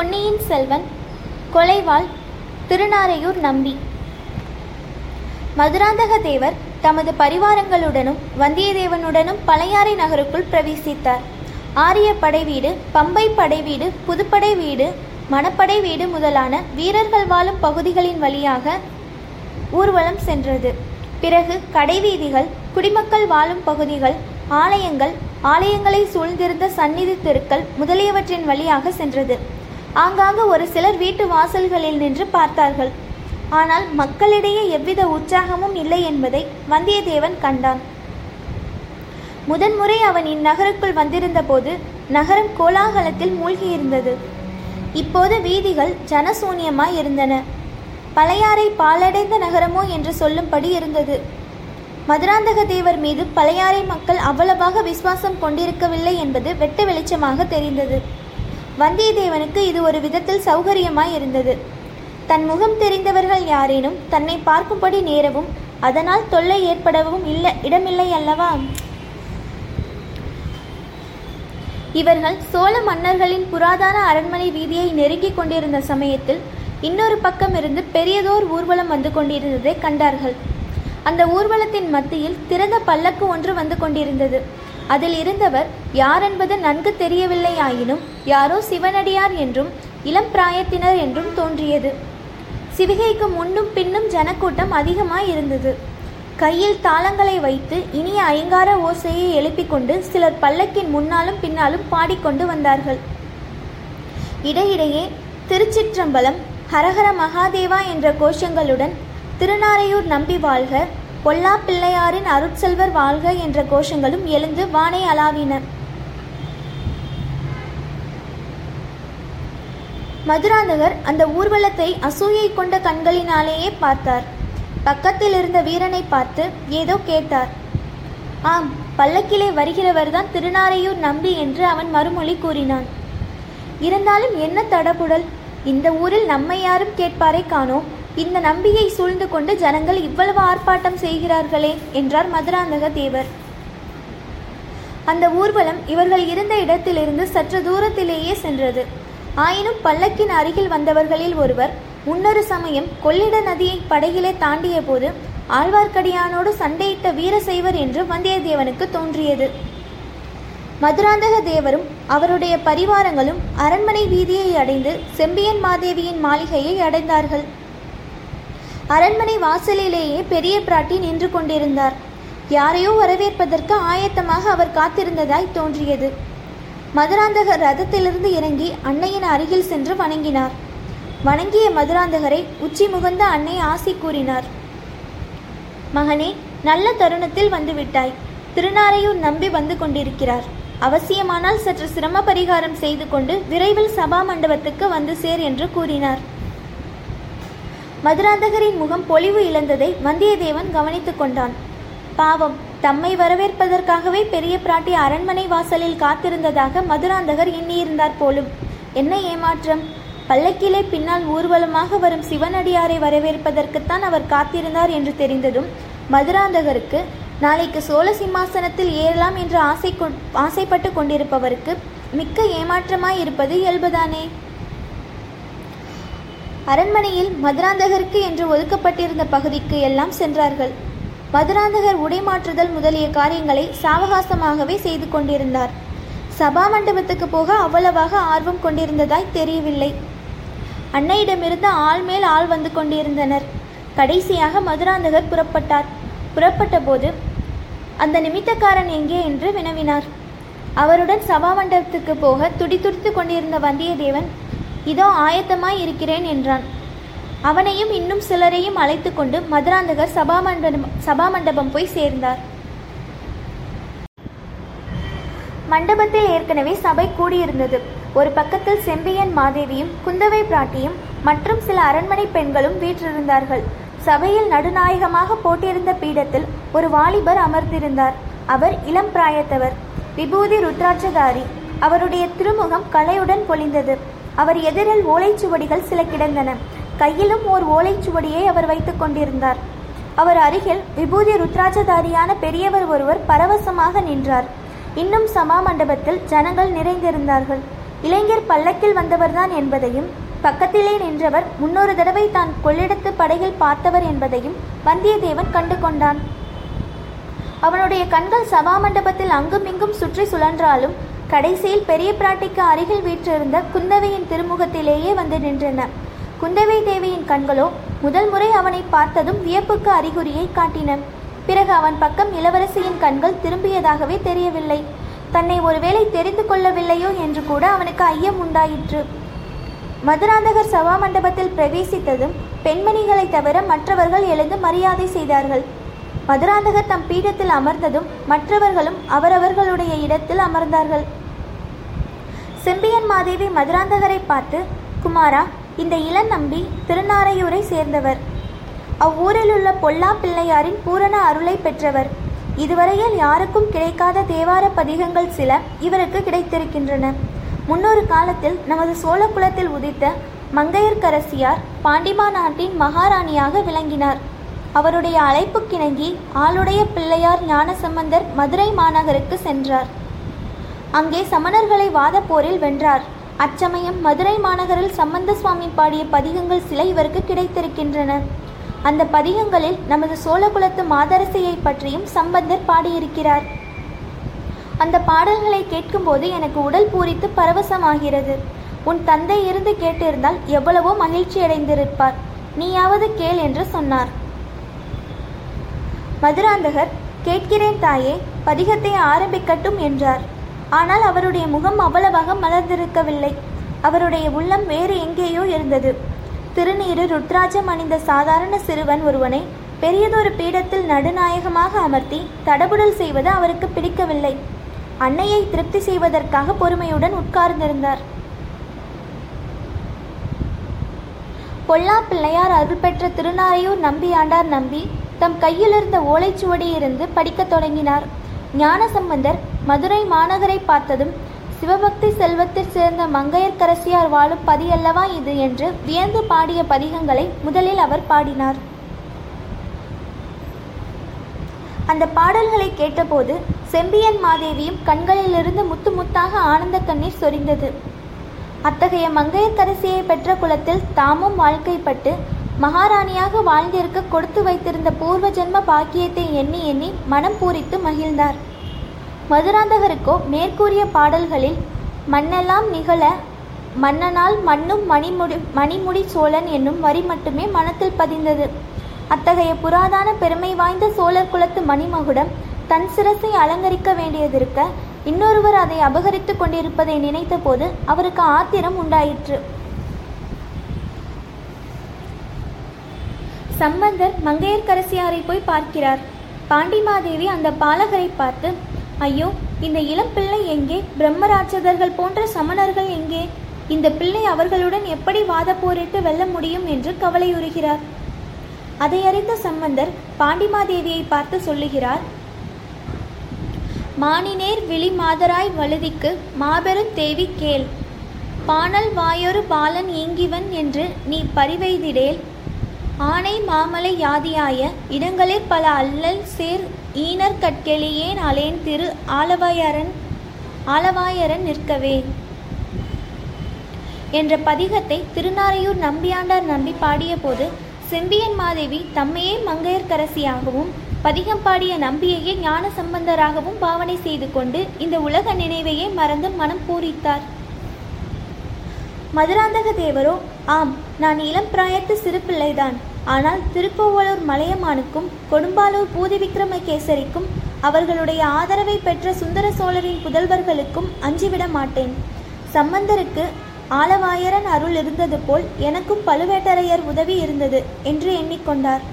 பொன்னியின் செல்வன் கொலைவாள் திருநாரையூர் நம்பி. மதுராந்தக தேவர் தமது பரிவாரங்களுடனும் வந்தியத்தேவனுடனும் பழையாறை நகருக்குள் பிரவேசித்தார். ஆரிய படை வீடு பம்பை படை வீடு புதுப்படை வீடு மணப்படை வீடு முதலான வீரர்கள் வாழும் பகுதிகளின் வழியாக ஊர்வலம் சென்றது. பிறகு கடைவீதிகள் குடிமக்கள் வாழும் பகுதிகள் ஆலயங்கள் ஆலயங்களை சூழ்ந்திருந்த சந்நிதி தெருக்கள் முதலியவற்றின் வழியாக சென்றது. ஆங்காங்கு ஒரு சிலர் வீட்டு வாசல்களில் நின்று பார்த்தார்கள். ஆனால் மக்களிடையே எவ்வித உற்சாகமும் இல்லை என்பதை வந்தியத்தேவன் கண்டான். முதன்முறை அவன் இந்நகருக்குள் வந்திருந்தபோது நகரம் கோலாகலத்தில் மூழ்கியிருந்தது. இப்போது வீதிகள் ஜனசூன்யமாய் இருந்தன. பழையாறை பாலடைந்த நகரமோ என்று சொல்லும்படி இருந்தது. மதுராந்தக தேவர் மீது பழையாறை மக்கள் அவ்வளவாக விசுவாசம் கொண்டிருக்கவில்லை என்பது வெட்ட வெளிச்சமாக தெரிந்தது. வந்தியத்தேவனுக்கு இது ஒரு விதத்தில் சௌகரியமாய் இருந்தது. தன் முகம் தெரிந்தவர்கள் யாரேனும் தன்னை பார்க்கும்படி நேரவும் அதனால் தொல்லை ஏற்படவும் இல்லை இடமில்லை அல்லவா? இவர்கள் சோழ மன்னர்களின் புராதன அரண்மனை வீதியை நெருங்கிக் கொண்டிருந்த சமயத்தில் இன்னொரு பக்கம் இருந்து பெரியதோர் ஊர்வலம் வந்து கொண்டிருந்ததை கண்டார்கள். அந்த ஊர்வலத்தின் மத்தியில் திறந்த பல்லக்கு ஒன்று வந்து கொண்டிருந்தது. அதில் இருந்தவர் யார் என்பது நன்கு தெரியவில்லை ஆயினும் யாரோ சிவனடியார் என்றும் இளம் பிராயத்தினர் என்றும் தோன்றியது. சிவிகைக்கு முன்னும் பின்னும் ஜனக்கூட்டம் அதிகமாய் இருந்தது கையில் தாளங்களை வைத்து இனிய அயங்கார ஓசையை எழுப்பிக் கொண்டு சிலர் பல்லக்கின் முன்னாலும் பின்னாலும் பாடிக்கொண்டு வந்தார்கள். இடையிடையே திருச்சிற்றம்பலம் ஹரஹர மகாதேவா என்ற கோஷங்களுடன் திருநாரையூர் நம்பி வாழ்க பொல்லா பிள்ளையாரின் அருட்செல்வர் வாழ்க என்ற கோஷங்களும் எழுந்து வானை அலாவின மதுராந்தகர் அந்த ஊர்வலத்தை அசூயை கொண்ட கண்களினாலேயே பார்த்தார். பக்கத்தில் இருந்த வீரனை பார்த்து ஏதோ கேட்டார். ஆம் பல்லக்கிலே வருகிறவர்தான் திருநாரையூர் நம்பி என்று அவன் மறுமொழி கூறினான். இருந்தாலும் என்ன தடபுடல்? இந்த ஊரில் நம்மை யாரும் கேட்பாரை காணோம். இந்த நம்பியை சூழ்ந்து கொண்டு ஜனங்கள் இவ்வளவு ஆர்ப்பாட்டம் செய்கிறார்களே என்றார் மதுராந்தக தேவர். அந்த ஊர்வலம் இவர்கள் இருந்த இடத்திலிருந்து சற்று தூரத்திலேயே சென்றது. ஆயினும் பல்லக்கின் அருகில் வந்தவர்களில் ஒருவர் முன்னொரு சமயம் கொள்ளிட நதியை படகிலே தாண்டிய போது ஆழ்வார்க்கடியானோடு சண்டையிட்ட வீரசைவர் என்று வந்தியத்தேவனுக்கு தோன்றியது. மதுராந்தக தேவரும் அவருடைய பரிவாரங்களும் அரண்மனை வீதியை அடைந்து செம்பியன் மாதேவியின் மாளிகையை அடைந்தார்கள். அரண்மனை வாசலிலேயே பெரிய பிராட்டி நின்று கொண்டிருந்தார். யாரையோ வரவேற்பதற்கு ஆயத்தமாக அவர் காத்திருந்ததாய் தோன்றியது. மதுராந்தகர் ரதத்திலிருந்து இறங்கி அன்னையின் அருகில் சென்று வணங்கினார். வணங்கிய மதுராந்தகரை உச்சி முகந்த அன்னை ஆசி கூறினார். மகனே நல்ல தருணத்தில் வந்துவிட்டாய். திருநாரையூர் நம்பி வந்து கொண்டிருக்கிறார். அவசியமானால் சற்று சிரம பரிகாரம் செய்து கொண்டு விரைவில் சபா மண்டபத்துக்கு வந்து சேர் என்று கூறினார். மதுராந்தகரின் முகம் பொலிவு இழந்ததை வந்தியத்தேவன் கவனித்துக் கொண்டான். பாவம். தம்மை வரவேற்பதற்காகவே பெரிய பிராட்டி அரண்மனை வாசலில் காத்திருந்ததாக மதுராந்தகர் எண்ணியிருந்தார் போலும். என்ன ஏமாற்றம்? பல்லக்கிலே பின்னால் ஊர்வலமாக வரும் சிவனடியாரை வரவேற்பதற்குத்தான் அவர் காத்திருந்தார் என்று தெரிந்ததும் மதுராந்தகருக்கு நாளைக்கு சோழ சிம்மாசனத்தில் ஏறலாம் என்று ஆசை ஆசைப்பட்டு கொண்டிருப்பவருக்கு மிக்க ஏமாற்றமாய் இருப்பது இயல்புதானே? அரண்மனையில் மதுராந்தகருக்கு என்று ஒதுக்கப்பட்டிருந்த பகுதிக்கு எல்லாம் சென்றார்கள். மதுராந்தகர் உடை மாற்றுதல் முதலிய காரியங்களை சாவகாசமாகவே செய்து கொண்டிருந்தார். சபா மண்டபத்துக்கு போக அவ்வளவாக ஆர்வம் கொண்டிருந்ததாய் தெரியவில்லை. அன்னையிடமிருந்து ஆள் மேல் ஆள் வந்து கொண்டிருந்தனர். கடைசியாக மதுராந்தகர் புறப்பட்டார். புறப்பட்ட போது அந்த நிமித்தக்காரன் எங்கே? என்று வினவினார். அவருடன் சபா மண்டபத்துக்கு போக துடிதுடித்து கொண்டிருந்த வந்தியத்தேவன் இதோ ஆயத்தமாய் இருக்கிறேன் என்றான். அவனையும் இன்னும் சிலரையும் அழைத்து கொண்டு மதுராந்தகர் சபா மண்டபம் சபா மண்டபம் போய் சேர்ந்தார். மண்டபத்தில் ஏற்கனவே சபை கூடியிருந்தது. ஒரு பக்கத்தில் செம்பியன் மாதேவியும் குந்தவை பிராட்டியும் மற்றும் சில அரண்மனை பெண்களும் வீற்றிருந்தார்கள். சபையில் நடுநாயகமாக போட்டிருந்த பீடத்தில் ஒரு வாலிபர் அமர்ந்திருந்தார். அவர் இளம் பிராயத்தவர் விபூதி ருத்ராட்சதாரி. அவருடைய திருமுகம் கலையுடன் பொழிந்தது அவர் எதிரில் ஓலைச்சுவடிகள் சில கிடந்தன. கையிலும் ஓர் ஓலைச்சுவடியை அவர் வைத்துக் கொண்டிருந்தார். அவர் அருகில் விபூதி ருத்ராஜதாரியான பெரியவர் ஒருவர் பரவசமாக நின்றார். இன்னும் சமா மண்டபத்தில் ஜனங்கள் நிறைந்திருந்தார்கள். இளைஞர் பல்லக்கில் வந்தவர்தான் என்பதையும் பக்கத்திலே நின்றவர் முன்னொரு தடவை தான் கொள்ளிடத்து படையில் பார்த்தவர் என்பதையும் வந்தியத்தேவன் கண்டு கொண்டான். அவனுடைய கண்கள் சபாமண்டபத்தில் அங்குமிங்கும் சுற்றி சுழன்றாலும் கடைசியில் பெரிய பிராட்டிக்கு அருகில் வீற்றிருந்த குந்தவையின் திருமுகத்திலேயே வந்து நின்றன. குந்தவை தேவியின் கண்களோ முதல் முறை அவனை பார்த்ததும் வியப்புக்கு அறிகுறியை காட்டின. பிறகு அவன் பக்கம் இளவரசியின் கண்கள் திரும்பியதாகவே தெரியவில்லை. தன்னை ஒருவேளை தெரிந்து கொள்ளவில்லையோ என்று கூட அவனுக்கு ஐயம் உண்டாயிற்று. மதுராந்தகர் சபா மண்டபத்தில் பிரவேசித்ததும் பெண்மணிகளை தவிர மற்றவர்கள் எழுந்து மரியாதை செய்தார்கள். மதுராந்தகர் தம் பீடத்தில் அமர்ந்ததும் மற்றவர்களும் அவரவர்களுடைய இடத்தில் அமர்ந்தார்கள். செம்பியன் மாதேவி மதுராந்தகரை பார்த்து குமாரா இந்த இளநம்பி திருநாரையூரை சேர்ந்தவர். அவ்வூரில் உள்ள பொல்லா பிள்ளையாரின் பூரண அருளை பெற்றவர். இதுவரையில் யாருக்கும் கிடைக்காத தேவார பதிகங்கள் சில இவருக்கு கிடைத்திருக்கின்றன. முன்னொரு காலத்தில் நமது சோழ குலத்தில் உதித்த மங்கையர்க்கரசியார் பாண்டிமா நாட்டின் மகாராணியாக விளங்கினார். அவருடைய அழைப்புக்கிணங்கி ஆளுடைய பிள்ளையார் ஞானசம்பந்தர் மதுரை மாநகருக்கு சென்றார். அங்கே சமணர்களை வாதப்போரில் வென்றார். அச்சமயம் மதுரை மாநகரில் சம்பந்த சுவாமி பாடிய பதிகங்கள் சில இவருக்கு கிடைத்திருக்கின்றன. அந்த பதிகங்களில் நமது சோழகுலத்து மாதரசையை பற்றியும் சம்பந்தர் பாடியிருக்கிறார். அந்த பாடல்களை கேட்கும்போது எனக்கு உடல் பூரித்து பரவசமாகிறது. உன் தந்தை இருந்து கேட்டிருந்தால் எவ்வளவோ மகிழ்ச்சி அடைந்திருப்பார். நீயாவது கேள் என்று சொன்னார். மதுராந்தகர் கேட்கிறேன் தாயே பதிகத்தை ஆரம்பிக்கட்டும் என்றார். ஆனால் அவருடைய முகம் அவ்வளவாக மலர்ந்திருக்கவில்லை. அவருடைய உள்ளம் வேறு எங்கேயோ இருந்தது. திருநீரு ருத்ராஜம் அணிந்த சாதாரண சிறுவன் ஒருவனை பெரியதொரு பீடத்தில் நடுநாயகமாக அமர்த்தி தடபுடல் செய்வது அவருக்கு பிடிக்கவில்லை. அன்னையை திருப்தி செய்வதற்காக பொறுமையுடன் உட்கார்ந்திருந்தார். பொல்லா பிள்ளையார் அருள் பெற்ற திருநாரையூர் நம்பி ஆண்டார் நம்பி தம் கையிலிருந்த ஓலைச்சுவடியிலிருந்து படிக்கத் தொடங்கினார். ஞானசம்பந்தர் மதுரை மாநகரை பார்த்ததும் சிவபக்தி செல்வத்தில் சேர்ந்த மங்கையர்க்கரசியார் வாழும் பதியல்லவா இது? என்று வியந்து பாடிய பதிகங்களை முதலில் அவர் பாடினார். அந்த பாடல்களை கேட்டபோது செம்பியன் மாதேவியும் கண்களிலிருந்து முத்து முத்தாக ஆனந்த கண்ணீர் சொரிந்தது. அத்தகைய மங்கையர்க்கரசியை பெற்ற குலத்தில் தாமும் வாழ்க்கைப்பட்டு மகாராணியாக வாழ்ந்திருக்க கொடுத்து வைத்திருந்த பூர்வ ஜென்ம பாக்கியத்தை எண்ணி எண்ணி மனம் பூரித்து மகிழ்ந்தார். மதுராந்தகருக்கோ மேற்கூறிய பாடல்களில் மண்ணெல்லாம் நிகழ மன்னனால் மண்ணும் மணிமுடி மணிமுடி சோழன் என்னும் வரி மட்டுமே மனத்தில் பதிந்தது. அத்தகைய புராதான பெருமை வாய்ந்த சோழர் குலத்து மணிமகுடம் தன் சிரசை அலங்கரிக்க வேண்டியதிருக்க இன்னொருவர் அதை அபகரித்துக் கொண்டிருப்பதை நினைத்தபோது அவருக்கு ஆத்திரம் உண்டாயிற்று. சம்பந்தர் மங்கையர்க்கரசியாரை போய் பார்க்கிறார். பாண்டிமாதேவி அந்த பாலகரை பார்த்து ஐயோ இந்த இளம் பிள்ளை எங்கே? பிரம்மராட்சதர்கள் போன்ற சமணர்கள் எங்கே? இந்த பிள்ளை அவர்களுடன் எப்படி வாத போரிட்டு வெல்ல முடியும் என்று கவலையுறுகிறார். அதை அறிந்த சம்பந்தர் பாண்டிமாதேவியை பார்த்து சொல்லுகிறார் மானினேர் விழி மாதராய் வழுதிக்கு மாபெரும் தேவி கேள். பானல் வாயொரு பாலன் ஈங்கிவன் என்று நீ பரிவைதிடேல். ஆனை மாமலை யாதியாய இடங்களில் பல அல்லல் சேர் ஈனர் கட்கெளியேன் அலேன் திரு ஆலவாயரன் ஆலவாயரன் நிற்கவே. என்ற பதிகத்தை திருநாரையூர் நம்பியாண்டார் நம்பி பாடியபோது செம்பியன் மாதேவி தம்மையே மங்கையர்க்கரசியாகவும் பதிகம் பாடிய நம்பியையே ஞான சம்பந்தராகவும் பாவனை செய்து கொண்டு இந்த உலக நினைவையே மறந்து மனம் பூரித்தார். மதுராந்தக தேவரோ ஆம் நான் இளம் பிராயத்து சிறு பிள்ளைதான் ஆனால் திருக்கோவலூர் மலையமானுக்கும் கொடும்பாலூர் பூதி விக்ரமகேசரிக்கும் அவர்களுடைய ஆதரவை பெற்ற சுந்தர சோழரின் புதல்வர்களுக்கும் அஞ்சிவிட மாட்டேன். சம்பந்தருக்கு ஆலவாயரன் அருள் இருந்தது போல் எனக்கும் பழுவேட்டரையர் உதவி இருந்தது என்று எண்ணிக்கொண்டார்.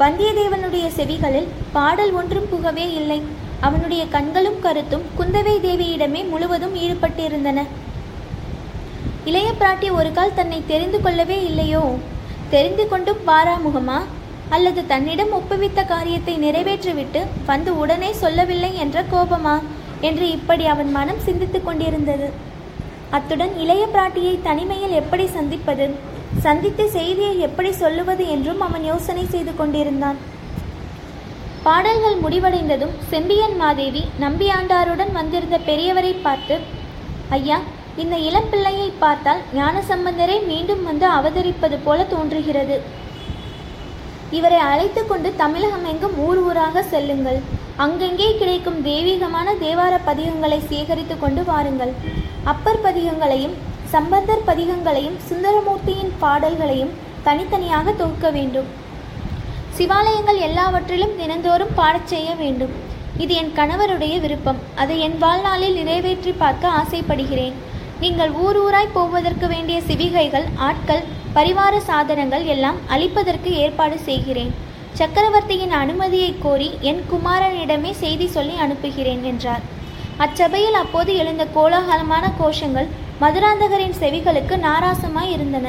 வந்தியத்தேவனுடைய செவிகளில் பாடல் ஒன்றும் புகவே இல்லை. அவனுடைய கண்களும் கருத்தும் குந்தவை தேவியிடமே முழுவதும் ஈடுபட்டிருந்தன. இளைய பிராட்டி ஒரு கால் தன்னை தெரிந்து கொள்ளவே இல்லையோ? தெரிந்து கொண்டும் பாராமுகமா? அல்லது தன்னிடம் ஒப்புவித்த காரியத்தை நிறைவேற்றிவிட்டு வந்து உடனே சொல்லவில்லை என்ற கோபமா? என்று இப்படி அவன் மனம் சிந்தித்துக் கொண்டிருந்தது. அத்துடன் இளைய பிராட்டியை தனிமையில் எப்படி சந்திப்பது? சந்தித்த செய்தியை எப்படி சொல்லுவது என்றும் அவன் யோசனை செய்து கொண்டிருந்தான். பாடல்கள் முடிவடைந்ததும் செம்பியன் மாதேவி நம்பியாண்டாருடன் வந்திருந்த பெரியவரை பார்த்து ஐயா இந்த இளம்பிள்ளையை பார்த்தால் ஞானசம்பந்தரே மீண்டும் வந்து அவதரிப்பது போல தோன்றுகிறது. இவரை அழைத்து கொண்டு தமிழகம் எங்கும் ஊர் ஊராக செல்லுங்கள். அங்கெங்கே கிடைக்கும் தெய்வீகமான தேவார பதிகங்களை சேகரித்து கொண்டு வாருங்கள். அப்பர் பதிகங்களையும் சம்பந்தர் பதிகங்களையும் சுந்தரமூர்த்தியின் பாடல்களையும் தனித்தனியாக தொகுக்க வேண்டும். சிவாலயங்கள் எல்லாவற்றிலும் தினந்தோறும் பாடச் செய்ய வேண்டும். இது என் கணவருடைய விருப்பம். அதை என் வாழ்நாளில் நிறைவேற்றி பார்க்க ஆசைப்படுகிறேன். நீங்கள் ஊர் ஊராய் போவதற்கு வேண்டிய சிவிகைகள் ஆட்கள் பரிவார சாதனங்கள் எல்லாம் அளிப்பதற்கு ஏற்பாடு செய்கிறேன். சக்கரவர்த்தியின் அனுமதியை கோரி என் குமாரனிடமே செய்தி சொல்லி அனுப்புகிறேன் என்றார். அச்சபையில் அப்போது எழுந்த கோலாகலமான கோஷங்கள் மதுராந்தகரின் செவிகளுக்கு நாராசமாய் இருந்தன.